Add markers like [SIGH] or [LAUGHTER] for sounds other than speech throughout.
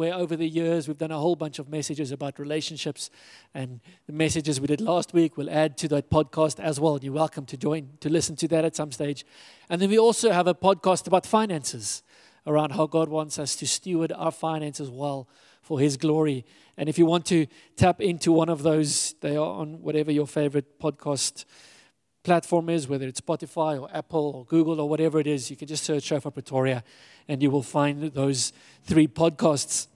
where over the years we've done a whole bunch of messages about relationships. And the messages we did last week will add to that podcast as well. You're welcome to join, to listen to that at some stage. And then we also have a podcast about finances, around how God wants us to steward our finances well for His glory. And if you want to tap into one of those, they are on whatever your favorite podcast platform is, whether it's Spotify or Apple or Google or whatever it is, you can just search Shofar Pretoria and you will find those three podcasts.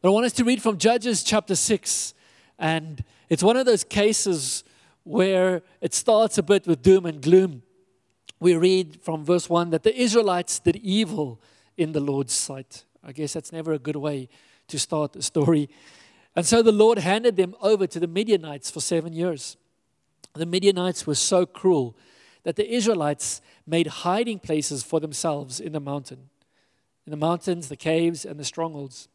But I want us to read from Judges chapter 6. And it's one of those cases where it starts a bit with doom and gloom. We read from verse 1 that the Israelites did evil in the Lord's sight. I guess that's never a good way to start a story. And so the Lord handed them over to the Midianites for seven years. The Midianites were so cruel that the Israelites made hiding places for themselves in the mountain, in the mountains, the caves, and the strongholds.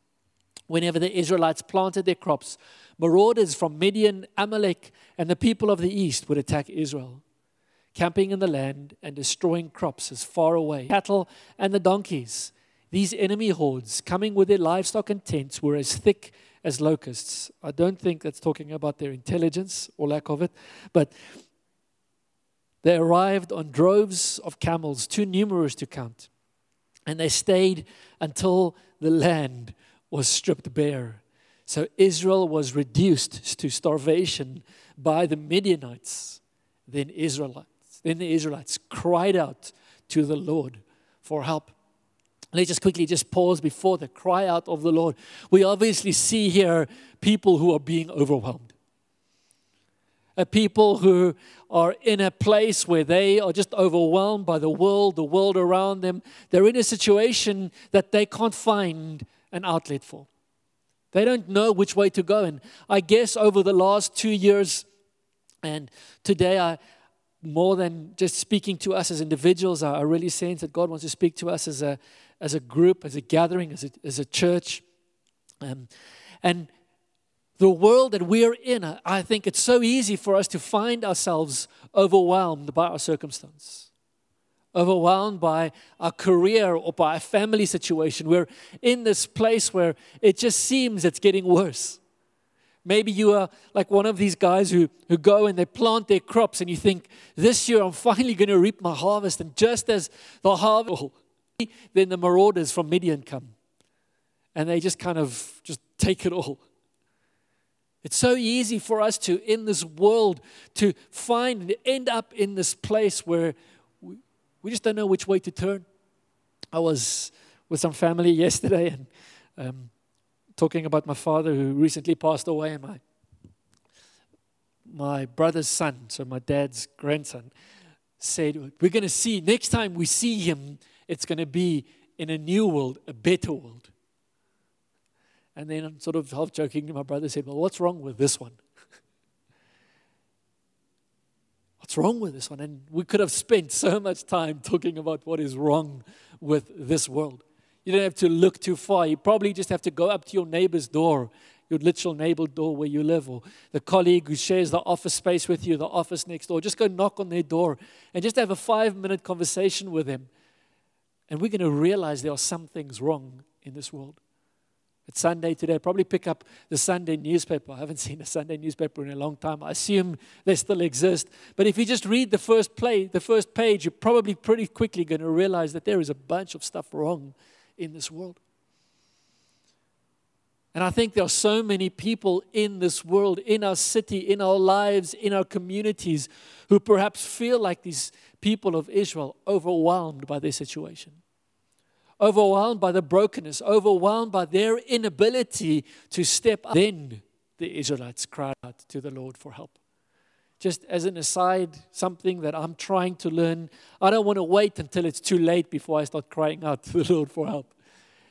Whenever the Israelites planted their crops, marauders from Midian, Amalek, and the people of the east would attack Israel, camping in the land and destroying crops as far away. Cattle and the donkeys. These enemy hordes, coming with their livestock and tents, were as thick as locusts. I don't think that's talking about their intelligence or lack of it, but they arrived on droves of camels, too numerous to count, and they stayed until the land was stripped bare. So Israel was reduced to starvation by the Midianites. Then Israelites, then the Israelites cried out to the Lord for help. Let's just quickly just pause before the cry out of the Lord. We obviously see here people who are being overwhelmed. A people who are in a place where they are just overwhelmed by the world, the world around them. They're in a situation that they can't find an outlet for. They don't know which way to go. And I guess over the last two years, and today, I, more than just speaking to us as individuals, I really sense that God wants to speak to us as a, as a group, as a gathering, as a, as a church. Um, and the world that we're in, I think it's so easy for us to find ourselves overwhelmed by our circumstance, overwhelmed by our career or by a family situation. We're in this place where it just seems it's getting worse. Maybe you are like one of these guys who, who go and they plant their crops, and you think, This year I'm finally going to reap my harvest. And just as the harvest, then the marauders from Midian come and they just kind of just take it all. It's so easy for us to, in this world, to find and end up in this place where we, we just don't know which way to turn. I was with some family [LAUGHS] yesterday and um, talking about my father who recently passed away, and my my brother's son, so my dad's grandson, said, We're going to see, next time we see him, it's going to be in a new world, a better world. And then, sort of half joking, my brother said, Well, what's wrong with this one? [LAUGHS] what's wrong with this one? And we could have spent so much time talking about what is wrong with this world. You don't have to look too far. You probably just have to go up to your neighbor's door, your literal neighbor door where you live, or the colleague who shares the office space with you, the office next door. Just go knock on their door and just have a five minute conversation with them. And we're going to realize there are some things wrong in this world. It's Sunday today. Probably pick up the Sunday newspaper. I haven't [LAUGHS] seen a Sunday newspaper in a long time. I assume they still exist. But if you just read the first play, the first page, you're probably pretty quickly going to realize that there is a bunch of stuff wrong in this world. And I think there are so many people in this world, in our city, in our lives, in our communities, who perhaps feel like these people of Israel, overwhelmed by their situation overwhelmed by the brokenness, overwhelmed by their inability to step up. Then the Israelites cried out to the Lord for help. Just as an aside, something that I'm trying to learn, I don't want to wait until it's too late before I start crying out to the Lord for help.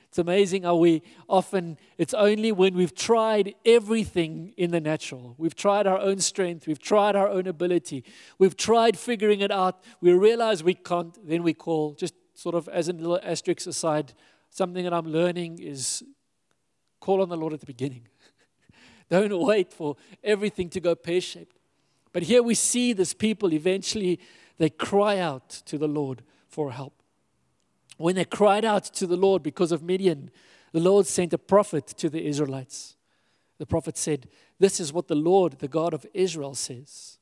It's amazing how we often, it's only when we've tried everything in the natural. We've tried our own strength, we've tried our own ability, we've tried figuring it out, we realize we can't, then we call, just sort of as a little asterisk aside, something that I'm learning is call on the Lord at the beginning. [LAUGHS] Don't wait for everything to go pear shaped. But here we see this people eventually, they cry out to the Lord for help. When they cried out to the Lord because of Midian, the Lord sent a prophet to the Israelites. The prophet said, This is what the Lord, the God of Israel, says.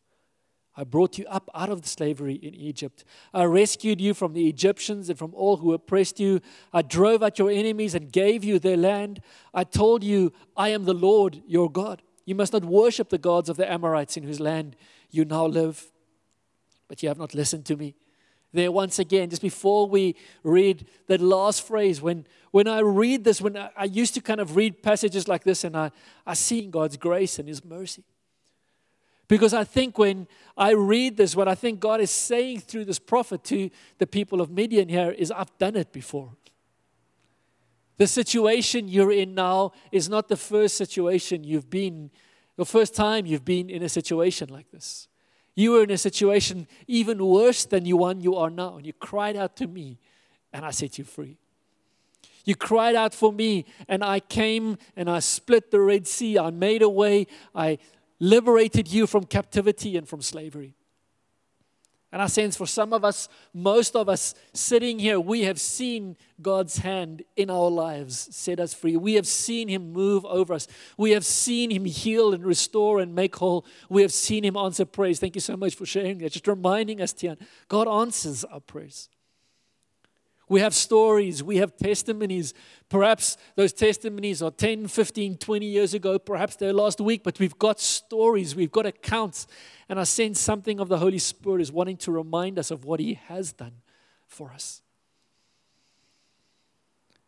I brought you up out of slavery in Egypt. I rescued you from the Egyptians and from all who oppressed you. I drove out your enemies and gave you their land. I told you, I am the Lord your God. You must not worship the gods of the Amorites in whose land you now live. But you have not listened to me there once again, just before we read that last phrase. When, when I read this, when I, I used to kind of read passages like this and I, I see God's grace and His mercy. Because I think when I read this, what I think God is saying through this prophet to the people of Midian here is, I've done it before. The situation you're in now is not the first situation you've been, the first time you've been in a situation like this. You were in a situation even worse than the one you are now, and you cried out to me, and I set you free. You cried out for me, and I came and I split the Red Sea. I made a way. I liberated you from captivity and from slavery. And I sense for some of us, most of us sitting here, we have seen God's hand in our lives set us free. We have seen Him move over us. We have seen Him heal and restore and make whole. We have seen Him answer prayers. Thank you so much for sharing that. Just reminding us, Tian, God answers our prayers. We have stories, we have testimonies. Perhaps those testimonies are 10, 15, 20 years ago, perhaps they're last week, but we've got stories, we've got accounts. And I sense something of the Holy Spirit is wanting to remind us of what He has done for us.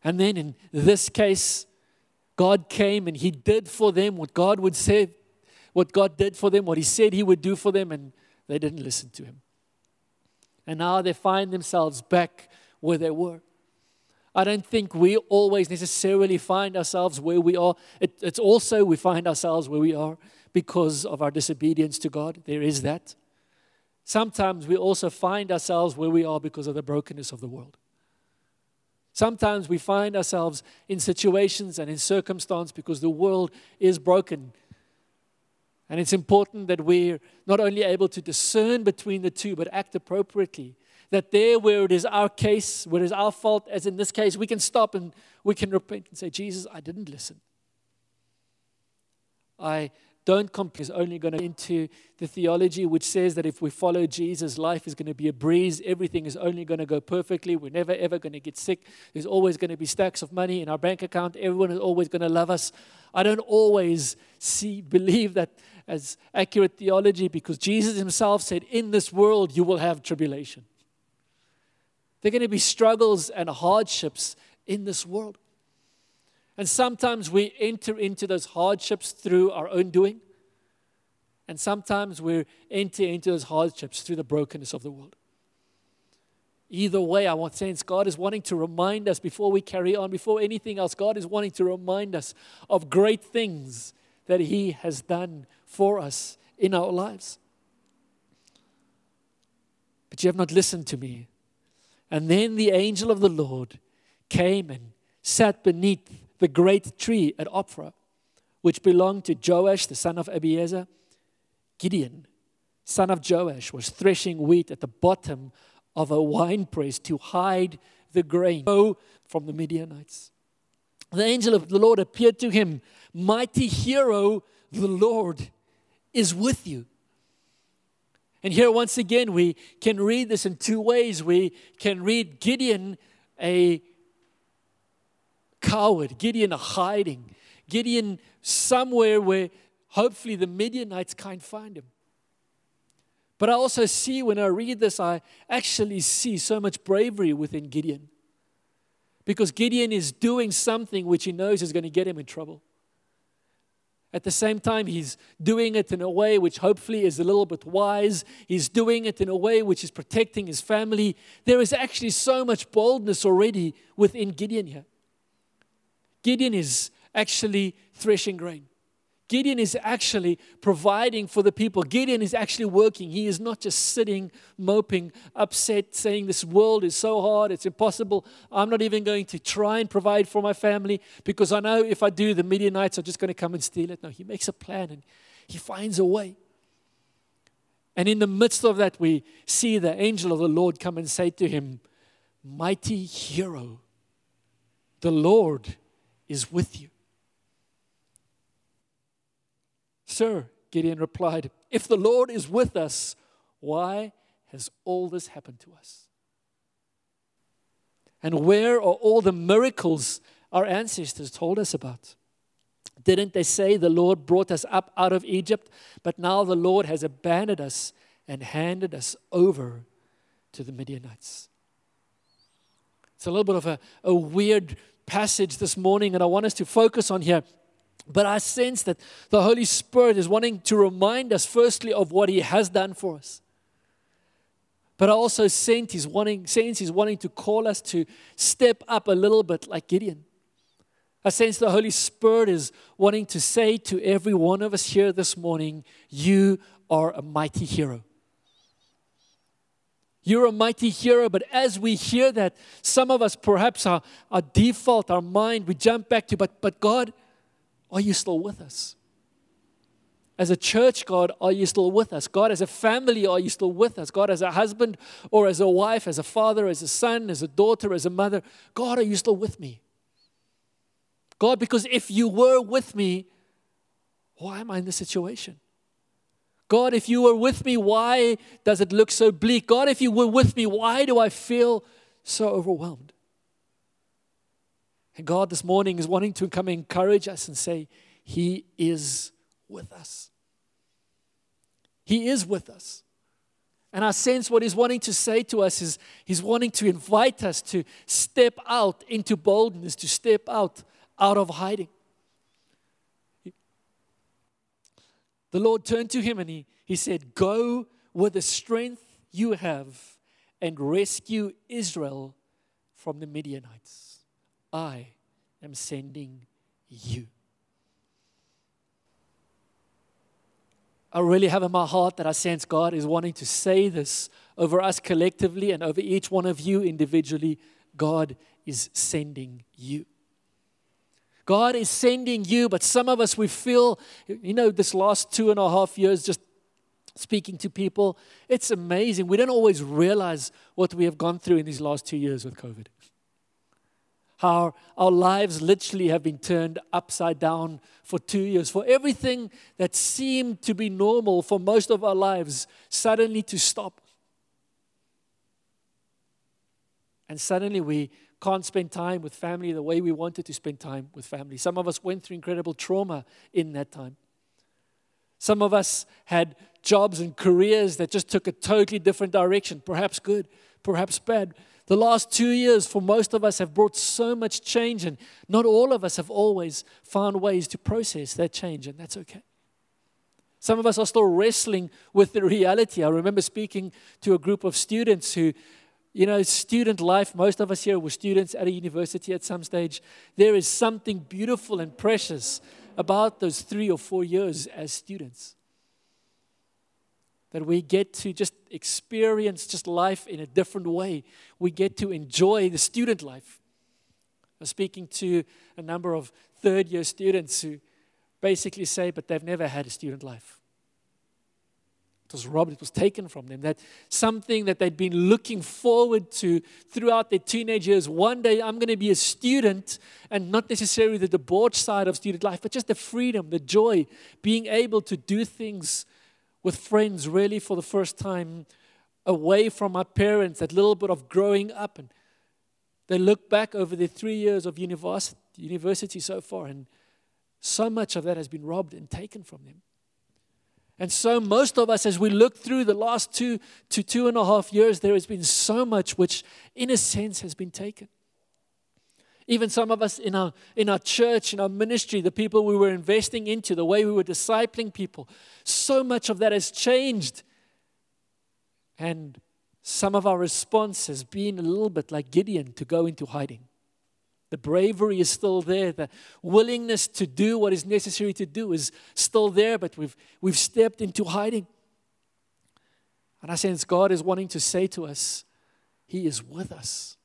And then in this case, God came and He did for them what God would say, what God did for them, what He said He would do for them, and they didn't listen to Him. And now they find themselves back where they were. I don't think we always necessarily find ourselves where we are. It, it's also we find ourselves where we are because of our disobedience to God. There is that. Sometimes we also find ourselves where we are because of the brokenness of the world. Sometimes we find ourselves in situations and in circumstance because the world is broken. And it's important that we're not only able to discern between the two, but act appropriately that there where it is our case, where it is our fault, as in this case, we can stop and we can repent and say, Jesus, I didn't listen. I don't compare is only going to into the theology which says that if we follow Jesus, life is going to be a breeze. Everything is only going to go perfectly. We're never ever going to get sick. There's always going to be stacks of money in our bank account. Everyone is always going to love us. I don't always see believe that as accurate theology because Jesus himself said, "In this world you will have tribulation." There are going to be struggles and hardships in this world. And sometimes we enter into those hardships through our own doing. And sometimes we enter into those hardships through the brokenness of the world. Either way, I want to sense God is wanting to remind us before we carry on, before anything else, God is wanting to remind us of great things that He has done for us in our lives. But you have not listened to me. And then the angel of the Lord came and sat beneath the great tree at Ophrah, which belonged to Joash, the son of Abiezer. Gideon, son of Joash, was threshing wheat at the bottom of a winepress to hide the grain from the Midianites. The angel of the Lord appeared to him. Mighty hero, the Lord is with you. And here, once again, we can read this in two ways. We can read Gideon, a coward, Gideon, a hiding, Gideon, somewhere where hopefully the Midianites can't find him. But I also see when I read this, I actually see so much bravery within Gideon. Because Gideon is doing something which he knows is going to get him in trouble. At the same time, he's doing it in a way which hopefully is a little bit wise. He's doing it in a way which is protecting his family. There is actually so much boldness already within Gideon here. Gideon is actually threshing grain. Gideon is actually providing for the people. Gideon is actually working. He is not just sitting, moping, upset, saying, This world is so hard, it's impossible. I'm not even going to try and provide for my family because I know if I do, the Midianites are just going to come and steal it. No, he makes a plan and he finds a way. And in the midst of that, we see the angel of the Lord come and say to him, Mighty hero, the Lord is with you. Sir, Gideon replied, If the Lord is with us, why has all this happened to us? And where are all the miracles our ancestors told us about? Didn't they say the Lord brought us up out of Egypt, but now the Lord has abandoned us and handed us over to the Midianites? It's a little bit of a, a weird passage this morning, and I want us to focus on here. But I sense that the Holy Spirit is wanting to remind us, firstly, of what He has done for us. But I also sense He's wanting, sense He's wanting to call us to step up a little bit like Gideon. I sense the Holy Spirit is wanting to say to every one of us here this morning, You are a mighty hero. You're a mighty hero, but as we hear that, some of us perhaps our, our default, our mind, we jump back to, but, but God, are you still with us? As a church, God, are you still with us? God, as a family, are you still with us? God, as a husband or as a wife, as a father, as a son, as a daughter, as a mother, God, are you still with me? God, because if you were with me, why am I in this situation? God, if you were with me, why does it look so bleak? God, if you were with me, why do I feel so overwhelmed? And God this morning is wanting to come encourage us and say, He is with us. He is with us. And I sense what He's wanting to say to us is He's wanting to invite us to step out into boldness, to step out out of hiding. The Lord turned to him and he, he said, Go with the strength you have and rescue Israel from the Midianites. I am sending you. I really have in my heart that I sense God is wanting to say this over us collectively and over each one of you individually. God is sending you. God is sending you, but some of us, we feel, you know, this last two and a half years just speaking to people, it's amazing. We don't always realize what we have gone through in these last two years with COVID how our lives literally have been turned upside down for two years. For everything that seemed to be normal for most of our lives, suddenly to stop. And suddenly we can't spend time with family the way we wanted to spend time with family. Some of us went through incredible trauma in that time. Some of us had jobs and careers that just took a totally different direction, perhaps good, perhaps bad. The last two years, for most of us, have brought so much change, and not all of us have always found ways to process that change, and that's okay. Some of us are still wrestling with the reality. I remember speaking to a group of students who, you know, student life, most of us here were students at a university at some stage. There is something beautiful and precious about those three or four years as students that we get to just experience just life in a different way. We get to enjoy the student life. I was speaking to a number of third year students who basically say, but they've never had a student life. It was robbed, it was taken from them. That something that they'd been looking forward to throughout their teenage years. One day I'm going to be a student, and not necessarily the debauch side of student life, but just the freedom, the joy, being able to do things with friends really for the first time away from my parents, that little bit of growing up. And they look back over their three years of university, university so far, and so much of that has been robbed and taken from them. And so, most of us, as we look through the last two to two and a half years, there has been so much which, in a sense, has been taken. Even some of us in our, in our church, in our ministry, the people we were investing into, the way we were discipling people, so much of that has changed. And some of our response has been a little bit like Gideon to go into hiding. The bravery is still there. The willingness to do what is necessary to do is still there, but we've, we've stepped into hiding. And I sense God is wanting to say to us, He is with us.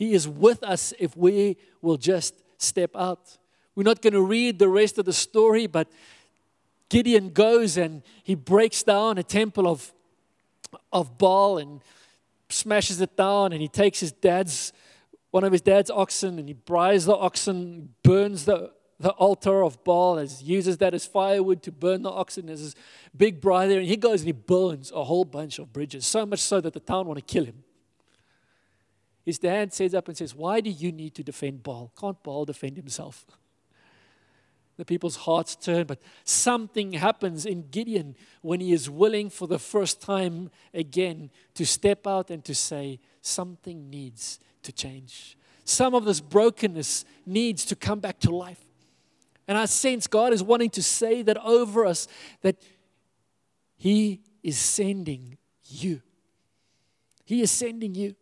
He is with us if we will just step out. We're not going to read the rest of the story, but Gideon goes and he breaks down a temple of, of Baal and smashes it down, and he takes his dad's one of his dad's oxen and he bries the oxen, burns the, the altar of Baal, as uses that as firewood to burn the oxen. There's this big braai there, and he goes and he burns a whole bunch of bridges, so much so that the town want to kill him. His dad stands up and says, Why do you need to defend Baal? Can't Baal defend himself? [LAUGHS] The people's hearts turn, but something happens in Gideon when he is willing for the first time again to step out and to say, Something needs to change. Some of this brokenness needs to come back to life. And I sense God is wanting to say that over us that He is sending you. He is sending you.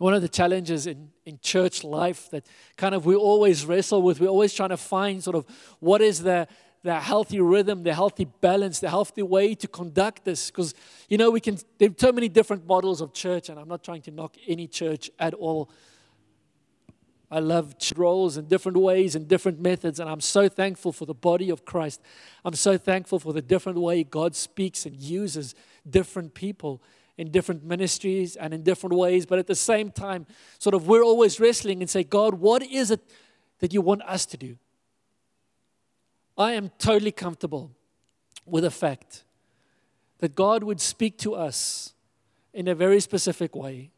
One of the challenges in, in church life that kind of we always wrestle with, we're always trying to find sort of what is the, the healthy rhythm, the healthy balance, the healthy way to conduct this. Because, you know, we can, there are so many different models of church, and I'm not trying to knock any church at all. I love roles and different ways and different methods, and I'm so thankful for the body of Christ. I'm so thankful for the different way God speaks and uses different people in different ministries and in different ways, but at the same time, sort of we're always wrestling and say, God, what is it that you want us to do? I am totally comfortable with the fact that God would speak to us in a very specific way,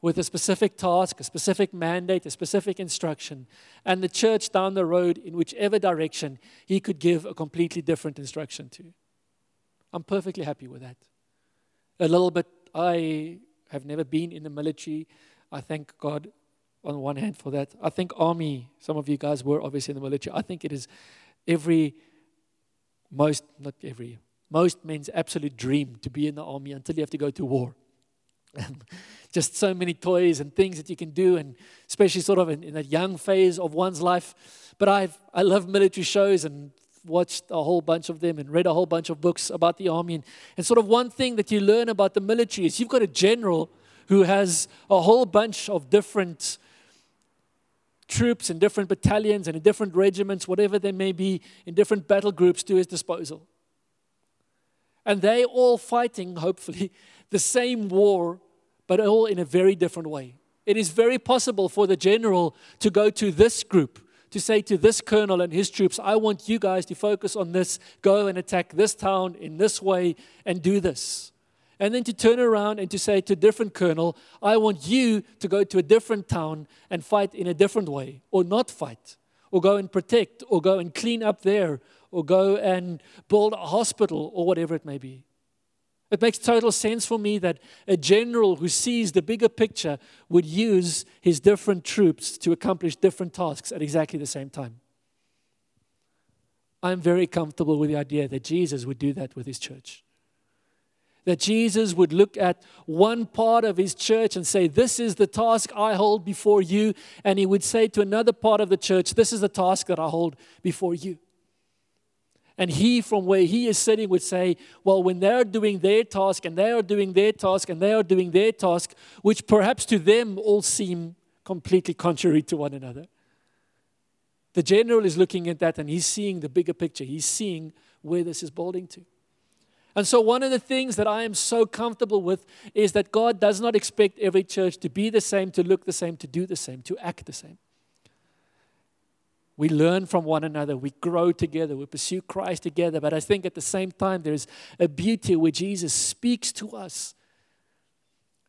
with a specific task, a specific mandate, a specific instruction, and the church down the road, in whichever direction, He could give a completely different instruction to. I'm perfectly happy with that. A little bit I have never been in the military. I thank God on one hand for that. I think army, some of you guys were obviously in the military. I think it is every, most, not every, most men's absolute dream to be in the army until you have to go to war. [LAUGHS] Just so many toys and things that you can do, and especially sort of in, in that young phase of one's life. But I've, I love military shows and watched a whole bunch of them and read a whole bunch of books about the army. And, and sort of one thing that you learn about the military is you've got a general who has a whole bunch of different troops and different battalions and different regiments, whatever they may be, in different battle groups to his disposal. And they all fighting, hopefully, [LAUGHS] the same war, but all in a very different way. It is very possible for the general to go to this group to say to this colonel and his troops, I want you guys to focus on this, go and attack this town in this way, and do this. And then to turn around and to say to a different colonel, I want you to go to a different town and fight in a different way, or not fight, or go and protect, or go and clean up there, or go and build a hospital, or whatever it may be. It makes total sense for me that a general who sees the bigger picture would use his different troops to accomplish different tasks at exactly the same time. I'm very comfortable with the idea that Jesus would do that with his church. That Jesus would look at one part of his church and say, This is the task I hold before you. And he would say to another part of the church, This is the task that I hold before you. And he, from where he is sitting, would say, Well, when they're doing their task and they are doing their task and they are doing their task, which perhaps to them all seem completely contrary to one another, the general is looking at that and he's seeing the bigger picture. He's seeing where this is building to. And so, one of the things that I am so comfortable with is that God does not expect every church to be the same, to look the same, to do the same, to act the same. We learn from one another. We grow together. We pursue Christ together. But I think at the same time, there's a beauty where Jesus speaks to us.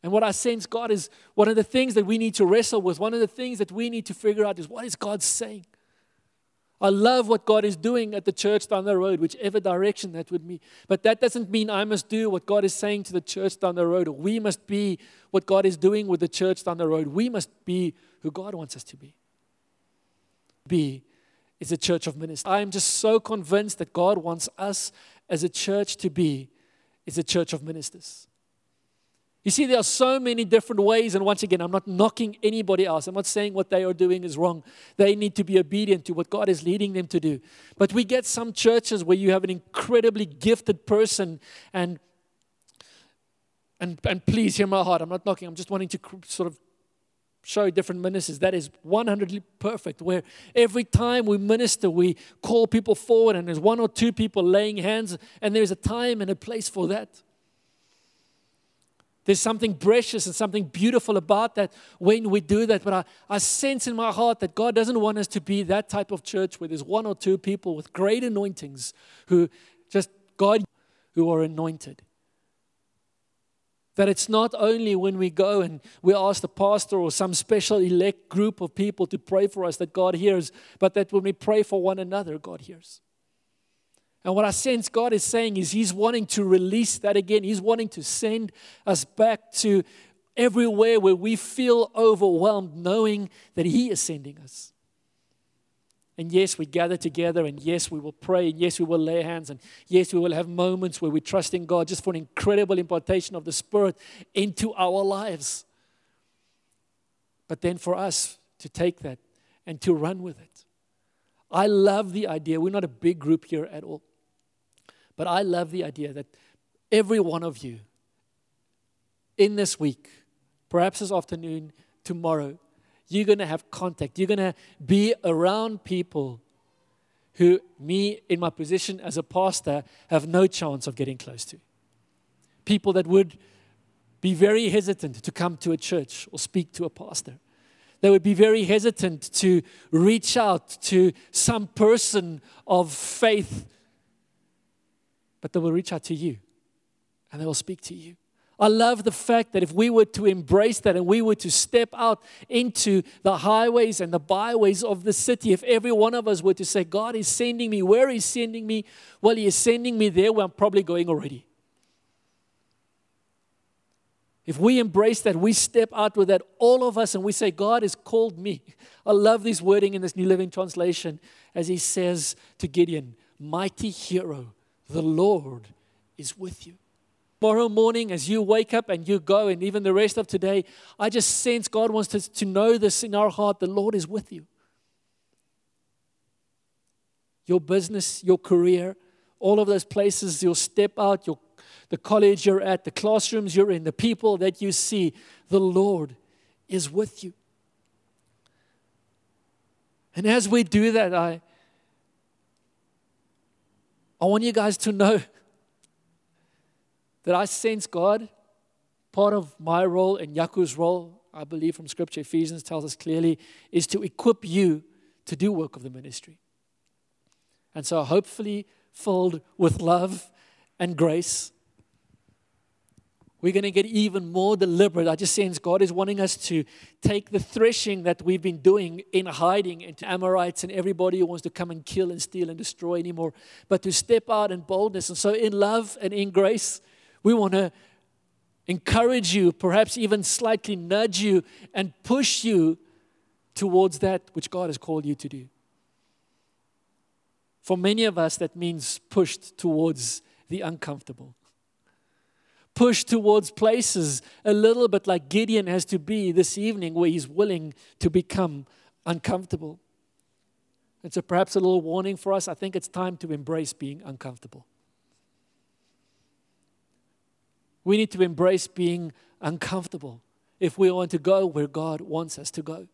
And what I sense God is one of the things that we need to wrestle with, one of the things that we need to figure out is what is God saying? I love what God is doing at the church down the road, whichever direction that would be. But that doesn't mean I must do what God is saying to the church down the road, or we must be what God is doing with the church down the road. We must be who God wants us to be be is a church of ministers. I am just so convinced that God wants us as a church to be is a church of ministers. You see, there are so many different ways, and once again, I'm not knocking anybody else. I'm not saying what they are doing is wrong. They need to be obedient to what God is leading them to do. But we get some churches where you have an incredibly gifted person, and and, and please hear my heart. I'm not knocking, I'm just wanting to cr- sort of show different ministers. That is 100 perfect, where every time we minister, we call people forward, and there's one or two people laying hands, and there's a time and a place for that. There's something precious and something beautiful about that when we do that. But I, I sense in my heart that God doesn't want us to be that type of church where there's one or two people with great anointings who just, God, who are anointed. That it's not only when we go and we ask the pastor or some special elect group of people to pray for us that God hears, but that when we pray for one another, God hears. And what I sense God is saying is He's wanting to release that again. He's wanting to send us back to everywhere where we feel overwhelmed, knowing that He is sending us. And yes, we gather together, and yes, we will pray, and yes, we will lay hands, and yes, we will have moments where we trust in God just for an incredible impartation of the Spirit into our lives. But then for us to take that and to run with it. I love the idea. We're not a big group here at all. But I love the idea that every one of you in this week, perhaps this afternoon, tomorrow, you're going to have contact. You're going to be around people who, me in my position as a pastor, have no chance of getting close to. People that would be very hesitant to come to a church or speak to a pastor. They would be very hesitant to reach out to some person of faith but they will reach out to you and they will speak to you. I love the fact that if we were to embrace that and we were to step out into the highways and the byways of the city, if every one of us were to say, God is sending me, where is sending me? Well, He is sending me there where I'm probably going already. If we embrace that, we step out with that, all of us, and we say, God has called me. I love this wording in this New Living Translation as He says to Gideon, Mighty hero the Lord is with you. Tomorrow morning, as you wake up and you go, and even the rest of today, I just sense God wants us to know this in our heart the Lord is with you. Your business, your career, all of those places you'll step out, your, the college you're at, the classrooms you're in, the people that you see, the Lord is with you. And as we do that, I, I want you guys to know that I sense God. Part of my role and Yaku's role, I believe from Scripture, Ephesians tells us clearly, is to equip you to do work of the ministry. And so, hopefully, filled with love and grace, we're going to get even more deliberate. I just sense God is wanting us to take the threshing that we've been doing in hiding into Amorites and everybody who wants to come and kill and steal and destroy anymore, but to step out in boldness. And so, in love and in grace, we want to encourage you, perhaps even slightly nudge you and push you towards that which God has called you to do. For many of us, that means pushed towards the uncomfortable push towards places a little bit like Gideon has to be this evening, where he's willing to become uncomfortable. And so, perhaps a little warning for us I think it's time to embrace being uncomfortable. We need to embrace being uncomfortable if we want to go where God wants us to go.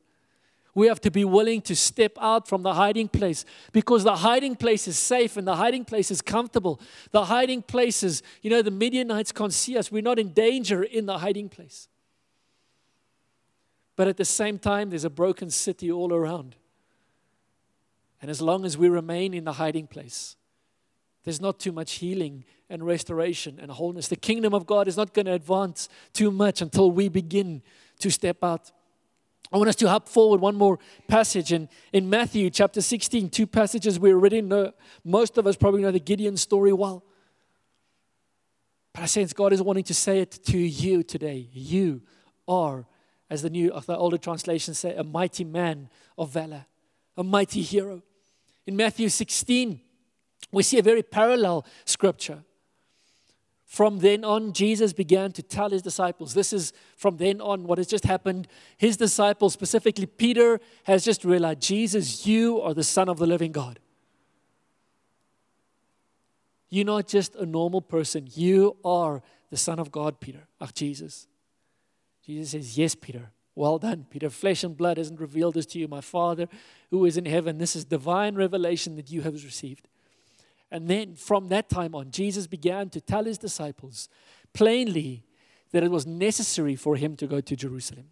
We have to be willing to step out from the hiding place because the hiding place is safe and the hiding place is comfortable. The hiding places, you know, the Midianites can't see us. We're not in danger in the hiding place. But at the same time, there's a broken city all around. And as long as we remain in the hiding place, there's not too much healing and restoration and wholeness. The kingdom of God is not going to advance too much until we begin to step out. I want us to hop forward one more passage in, in Matthew chapter 16, two passages we already know. Most of us probably know the Gideon story well. But I sense God is wanting to say it to you today. You are, as the new, the older translations say, a mighty man of valor, a mighty hero. In Matthew 16, we see a very parallel scripture. From then on, Jesus began to tell his disciples. This is from then on what has just happened. His disciples, specifically Peter, has just realized Jesus, you are the Son of the living God. You're not just a normal person, you are the Son of God, Peter. Ach, Jesus. Jesus says, Yes, Peter. Well done, Peter. Flesh and blood hasn't revealed this to you, my Father who is in heaven. This is divine revelation that you have received. And then from that time on, Jesus began to tell his disciples plainly that it was necessary for him to go to Jerusalem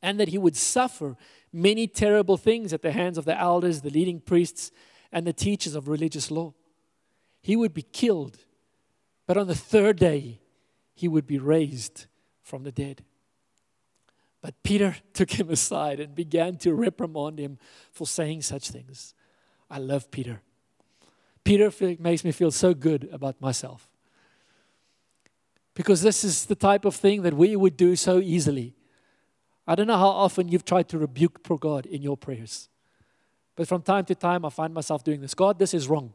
and that he would suffer many terrible things at the hands of the elders, the leading priests, and the teachers of religious law. He would be killed, but on the third day, he would be raised from the dead. But Peter [LAUGHS] took him aside and began to reprimand him for saying such things. I love Peter. Peter makes me feel so good about myself. Because this is the type of thing that we would do so easily. I don't know how often you've tried to rebuke poor God in your prayers. But from time to time, I find myself doing this God, this is wrong.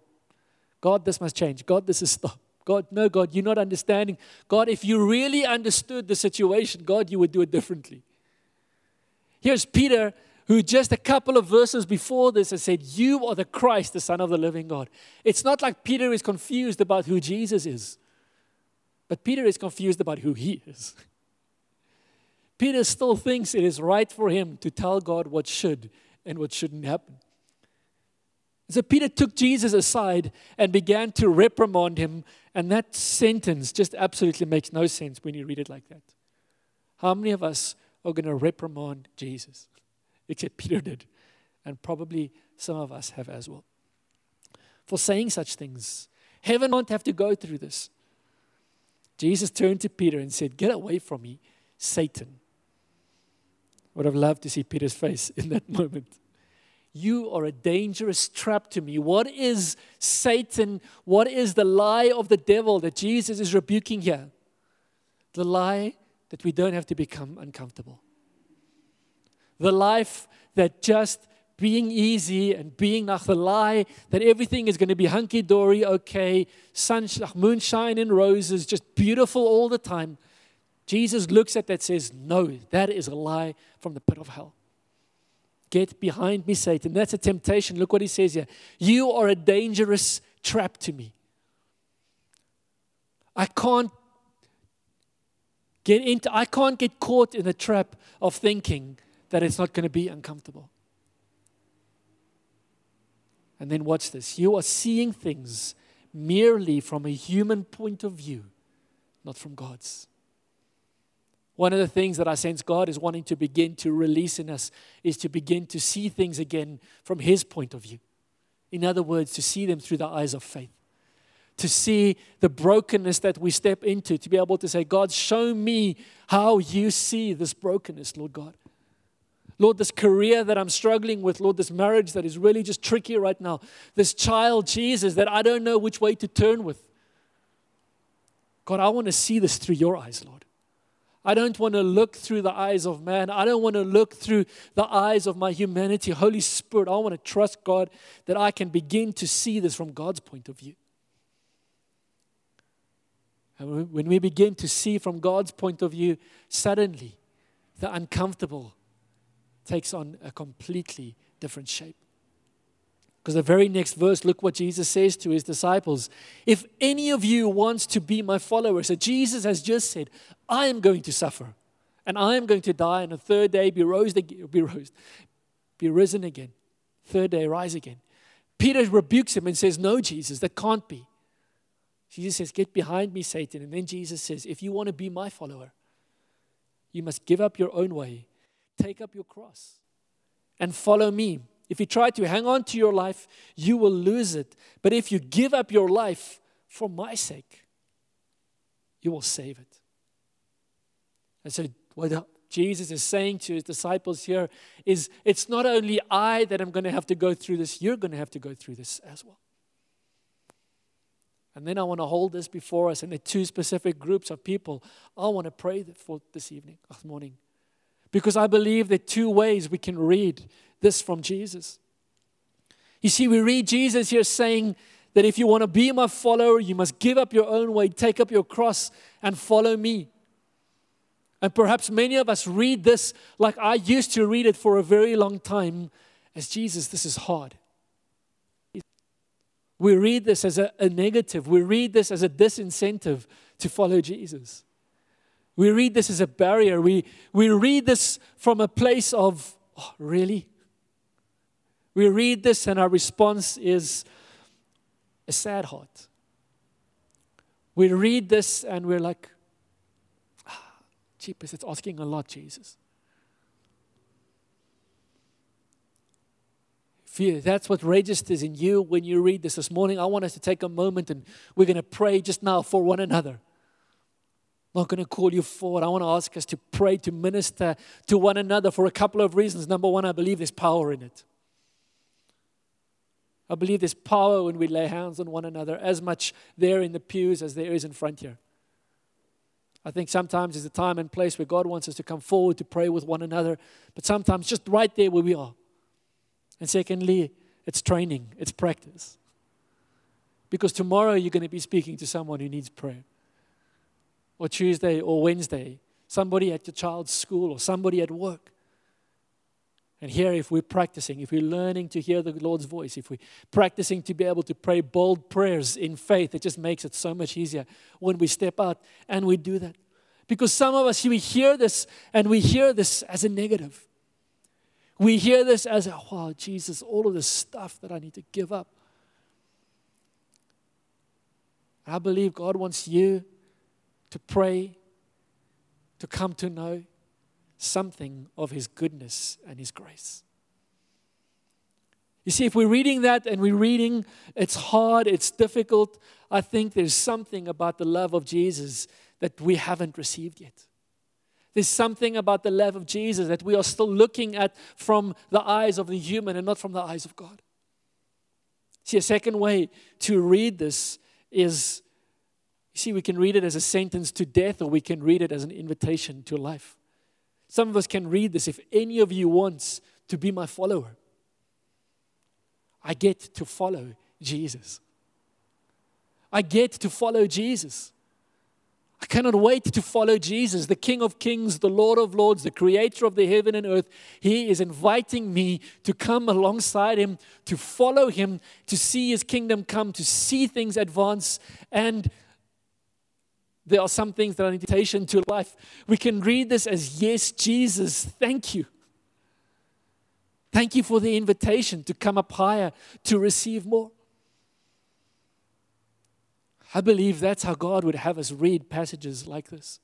God, this must change. God, this is stop. God, no, God, you're not understanding. God, if you really understood the situation, God, you would do it differently. Here's Peter, who just a couple of verses before this has said, You are the Christ, the Son of the living God. It's not like Peter is confused about who Jesus is, but Peter is confused about who he is. Peter still thinks it is right for him to tell God what should and what shouldn't happen. So Peter took Jesus aside and began to reprimand him, and that sentence just absolutely makes no sense when you read it like that. How many of us are going to reprimand Jesus, except Peter did, and probably some of us have as well. For saying such things, heaven won't have to go through this. Jesus turned to Peter and said, Get away from me, Satan. Would have loved to see Peter's face [LAUGHS] in that moment. You are a dangerous trap to me. What is Satan? What is the lie of the devil that Jesus is rebuking here? The lie that we don't have to become uncomfortable. The life that just being easy and being nach the lie that everything is going to be hunky dory, okay, sunshine, moonshine and roses, just beautiful all the time. Jesus looks at that says, No, that is a lie from the pit of hell. Get behind me, Satan. That's a temptation. Look what he says here. You are a dangerous trap to me. I can't get into, I can't get caught in the trap of thinking that it's not going to be uncomfortable. And then watch this. You are seeing things merely from a human point of view, not from God's. One of the things that I sense God is wanting to begin to release in us is to begin to see things again from His point of view. In other words, to see them through the eyes of faith to see the brokenness that we step into, to be able to say, God, show me how you see this brokenness, Lord God. Lord, this career that I'm struggling with, Lord, this marriage that is really just tricky right now, this child, Jesus, that I don't know which way to turn with. God, I want to see this through your eyes, Lord. I don't want to look through the eyes of man. I don't want to look through the eyes of my humanity. Holy Spirit, I want to trust God that I can begin to see this from God's point of view. And when we begin to see from God's point of view, suddenly the uncomfortable takes on a completely different shape. Because the very next verse, look what Jesus says to his disciples. If any of you wants to be my follower, so Jesus has just said, I am going to suffer and I am going to die, and the third day be rose [LAUGHS] be rose, be risen again. Third day, rise again. Peter rebukes him and says, No, Jesus, that can't be. Jesus says, Get behind me, Satan. And then Jesus says, If you want to be my follower, you must give up your own way, take up your cross, and follow me. If you try to hang on to your life, you will lose it. But if you give up your life for my sake, you will save it. And so, what Jesus is saying to his disciples here is it's not only I that am going to have to go through this, you're going to have to go through this as well. And then I want to hold this before us in the two specific groups of people. I want to pray for this evening, this morning. Because I believe there are two ways we can read this from Jesus. You see, we read Jesus here saying that if you want to be my follower, you must give up your own way, take up your cross, and follow me. And perhaps many of us read this like I used to read it for a very long time as Jesus, this is hard. We read this as a, a, negative. We read this as a disincentive to follow Jesus. We read this as a barrier. We, we read this from a place of, oh, really? We read this and our response is a sad heart. We read this and we're like, ah, jeepers, it's asking a lot, Jesus. fear. That's what registers in you when you read this this morning. I want us to take a moment and we're going to pray just now for one another. I'm not going to call you forward. I want to ask us to pray, to minister to one another for a couple of reasons. Number one, I believe there's power in it. I believe there's power when we lay hands on one another, as much there in the pews as there is in front here. I think sometimes there's a time and place where God wants us to come forward to pray with one another, but sometimes just right there where we are. And secondly, it's training, it's practice. Because tomorrow you're going to be speaking to someone who needs prayer. Or Tuesday or Wednesday, somebody at your child's school or somebody at work. And here, if we're practicing, if we're learning to hear the Lord's voice, if we're practicing to be able to pray bold prayers in faith, it just makes it so much easier when we step out and we do that. Because some of us, we hear this and we hear this as a negative. We hear this as, wow, Jesus, all of this stuff that I need to give up. I believe God wants you to pray, to come to know something of His goodness and His grace. You see, if we're reading that and we're reading, it's hard, it's difficult, I think there's something about the love of Jesus that we haven't received yet. There's something about the love of Jesus that we are still looking at from the eyes of the human and not from the eyes of God. See, a second way to read this is see, we can read it as a sentence to death or we can read it as an invitation to life. Some of us can read this if any of you wants to be my follower. I get to follow Jesus. I get to follow Jesus. I cannot wait to follow Jesus, the King of Kings, the Lord of Lords, the Creator of the heaven and earth. He is inviting me to come alongside Him, to follow Him, to see His kingdom come, to see things advance. And there are some things that are an invitation to life. We can read this as, Yes, Jesus, thank you. Thank you for the invitation to come up higher, to receive more. I believe that's how God would have us read passages like this.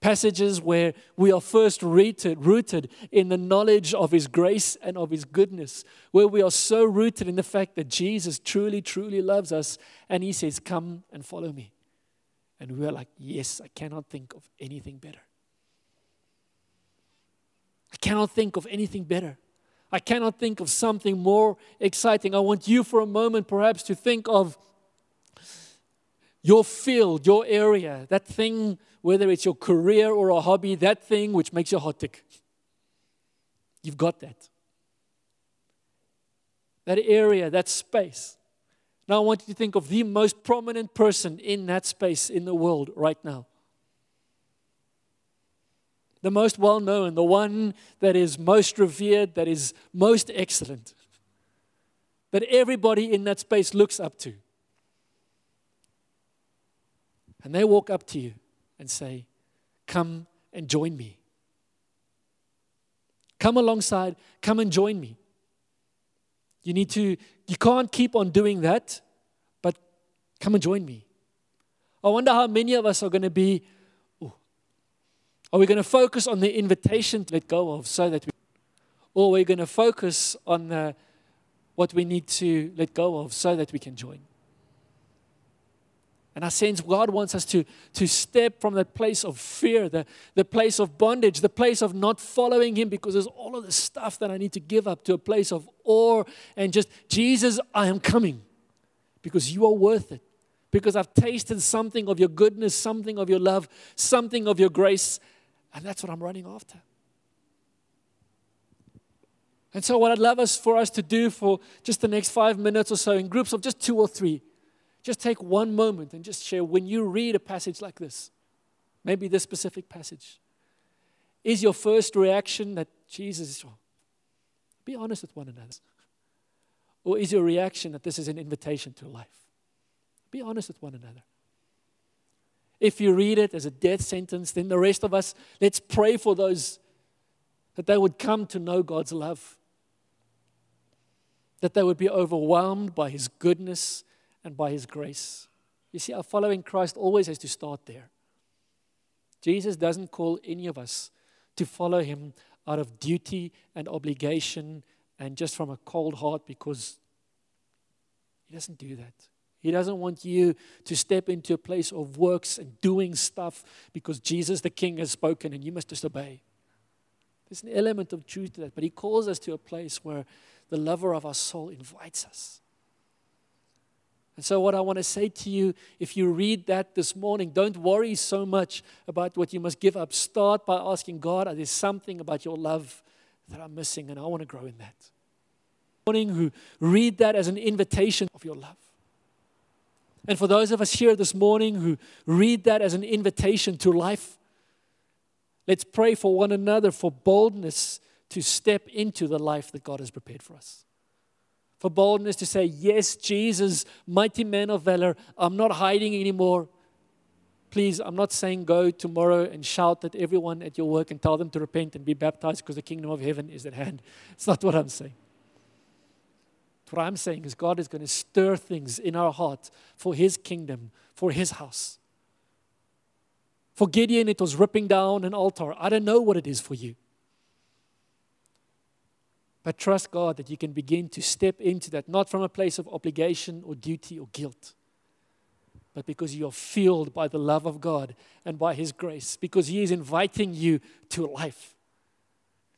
Passages where we are first rooted, rooted in the knowledge of His grace and of His goodness, where we are so rooted in the fact that Jesus truly, truly loves us, and He says, Come and follow me. And we're like, Yes, I cannot think of anything better. I cannot think of anything better. I cannot think of something more exciting. I want you for a moment, perhaps, to think of your field, your area, that thing, whether it's your career or a hobby, that thing which makes your heart tick. You've got that. That area, that space. Now, I want you to think of the most prominent person in that space in the world right now. The most well known, the one that is most revered, that is most excellent, that everybody in that space looks up to and they walk up to you and say, Come and join me. Come alongside, come and join me. You need to, you can't keep on doing that, but come and join me. I wonder how many of us are going to be, ooh, are we going to focus on the invitation to let go of so that we, or are we're going to focus on the, what we need to let go of so that we can join? And I sense God wants us to, to step from that place of fear, the, the place of bondage, the place of not following Him because there's all of this stuff that I need to give up to a place of awe and just, Jesus, I am coming because you are worth it. Because I've tasted something of your goodness, something of your love, something of your grace, and that's what I'm running after. And so, what I'd love us for us to do for just the next five minutes or so, in groups of just two or three, just take one moment and just share when you read a passage like this, maybe this specific passage. Is your first reaction that Jesus wrong? Be honest with one another. Or is your reaction that this is an invitation to life? Be honest with one another. If you read it as a death sentence, then the rest of us, let's pray for those that they would come to know God's love, that they would be overwhelmed by His goodness and by His grace. You see, our following Christ always has to start there. Jesus doesn't call any of us to follow Him out of duty and obligation and just from a cold heart because He doesn't do that. He doesn't want you to step into a place of works and doing stuff because Jesus the King has spoken and you must just obey. There's an element of truth to that, but He calls us to a place where the lover of our soul invites us. And so, what I want to say to you, if you read that this morning, don't worry so much about what you must give up. Start by asking God, there's something about your love that I'm missing, and I want to grow in that. Morning, who read that as an invitation of your love. And for those of us here this morning who read that as an invitation to life, let's pray for one another for boldness to step into the life that God has prepared for us. For boldness to say, Yes, Jesus, mighty man of valor, I'm not hiding anymore. Please, I'm not saying go tomorrow and shout at everyone at your work and tell them to repent and be baptized because the kingdom of heaven is at hand. [LAUGHS] It's not what I'm saying. What I'm saying is, God is going to stir things in our heart for His kingdom, for His house. For Gideon, it was ripping down an altar. I don't know what it is for you. But trust God that you can begin to step into that, not from a place of obligation or duty or guilt, but because you are filled by the love of God and by His grace, because He is inviting you to life,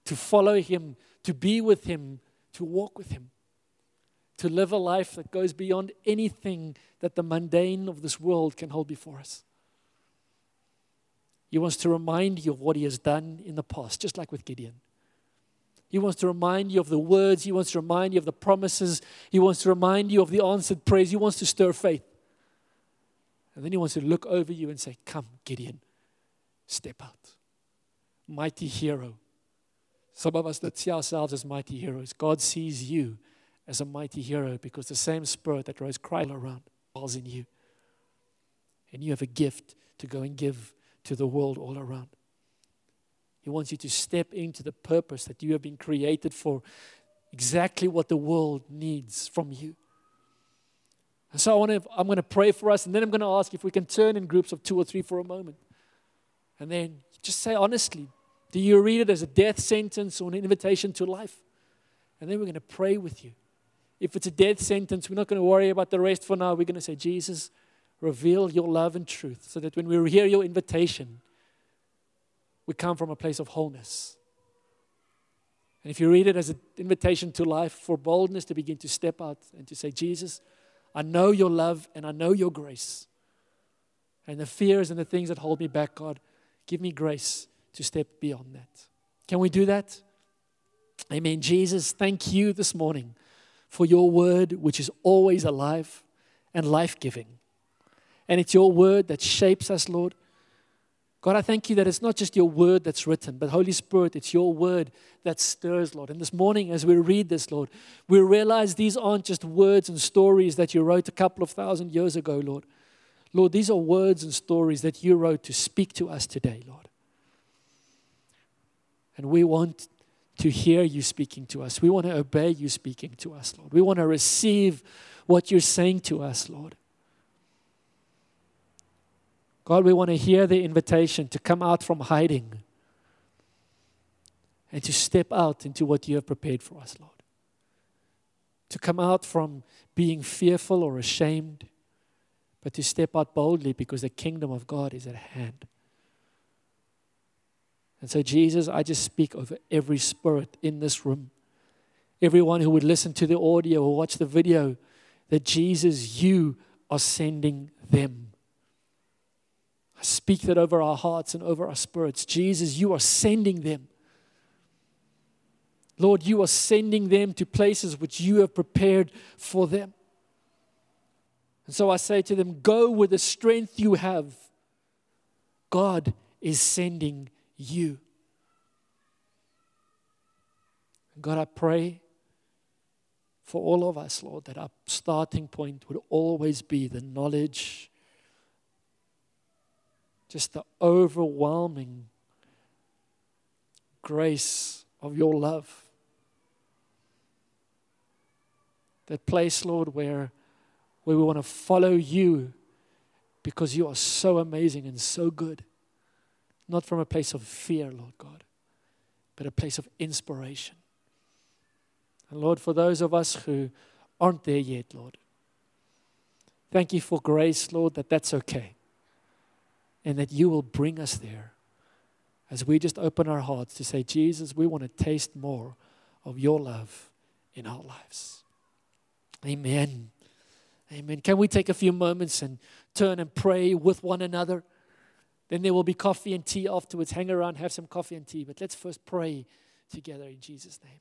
to follow Him, to be with Him, to walk with Him to live a life that goes beyond anything that the mundane of this world can hold before us. He wants to remind you of what He has done in the past, just like with Gideon. He wants to remind you of the words. He wants to remind you of the promises. He wants to remind you of the answered prayers. He wants to stir faith. And then He wants to look over you and say, Come, Gideon, step out. Mighty hero. Some of us that see ourselves as mighty heroes, God sees you as a mighty hero because the same spirit that rose Christ around dwells in you. And you have a gift to go and give to the world all around. He wants you to step into the purpose that you have been created for, exactly what the world needs from you. And so I want to, I'm going to pray for us, and then I'm going to ask if we can turn in groups of two or three for a moment. And then just say honestly, do you read it as a death sentence or an invitation to life? And then we're going to pray with you. If it's a death sentence, we're not going to worry about the rest for now. We're going to say, Jesus, reveal your love and truth so that when we hear your invitation, we come from a place of wholeness. And if you read it as an invitation to life, for boldness to begin to step out and to say, Jesus, I know your love and I know your grace. And the fears and the things that hold me back, God, give me grace to step beyond that. Can we do that? Amen. Jesus, thank you this morning for your word, which is always alive and life giving. And it's your word that shapes us, Lord. God, I thank you that it's not just your word that's written, but Holy Spirit, it's your word that stirs, Lord. And this morning, as we read this, Lord, we realize these aren't just words and stories that you wrote a couple of thousand years ago, Lord. Lord, these are words and stories that you wrote to speak to us today, Lord. And we want to hear you speaking to us. We want to obey you speaking to us, Lord. We want to receive what you're saying to us, Lord. God, we want to hear the invitation to come out from hiding and to step out into what you have prepared for us, Lord. To come out from being fearful or ashamed, but to step out boldly because the kingdom of God is at hand. And so, Jesus, I just speak over every spirit in this room, everyone who would listen to the audio or watch the video, that Jesus, you are sending them. I speak that over our hearts and over our spirits. Jesus, you are sending them. Lord, you are sending them to places which you have prepared for them. And so I say to them, Go with the strength you have. God is sending you. God, I pray for all of us, Lord, that our starting point would always be the knowledge, just the overwhelming grace of your love. That place, Lord, where, where we want to follow you because you are so amazing and so good. Not from a place of fear, Lord God, but a place of inspiration. And Lord, for those of us who aren't there yet, Lord, thank you for grace, Lord, that that's okay. And that you will bring us there as we just open our hearts to say, Jesus, we want to taste more of your love in our lives. Amen. Amen. Can we take a few moments and turn and pray with one another? Then there will be coffee and tea afterwards. Hang around, have some coffee and tea. But let's first pray together in Jesus' name.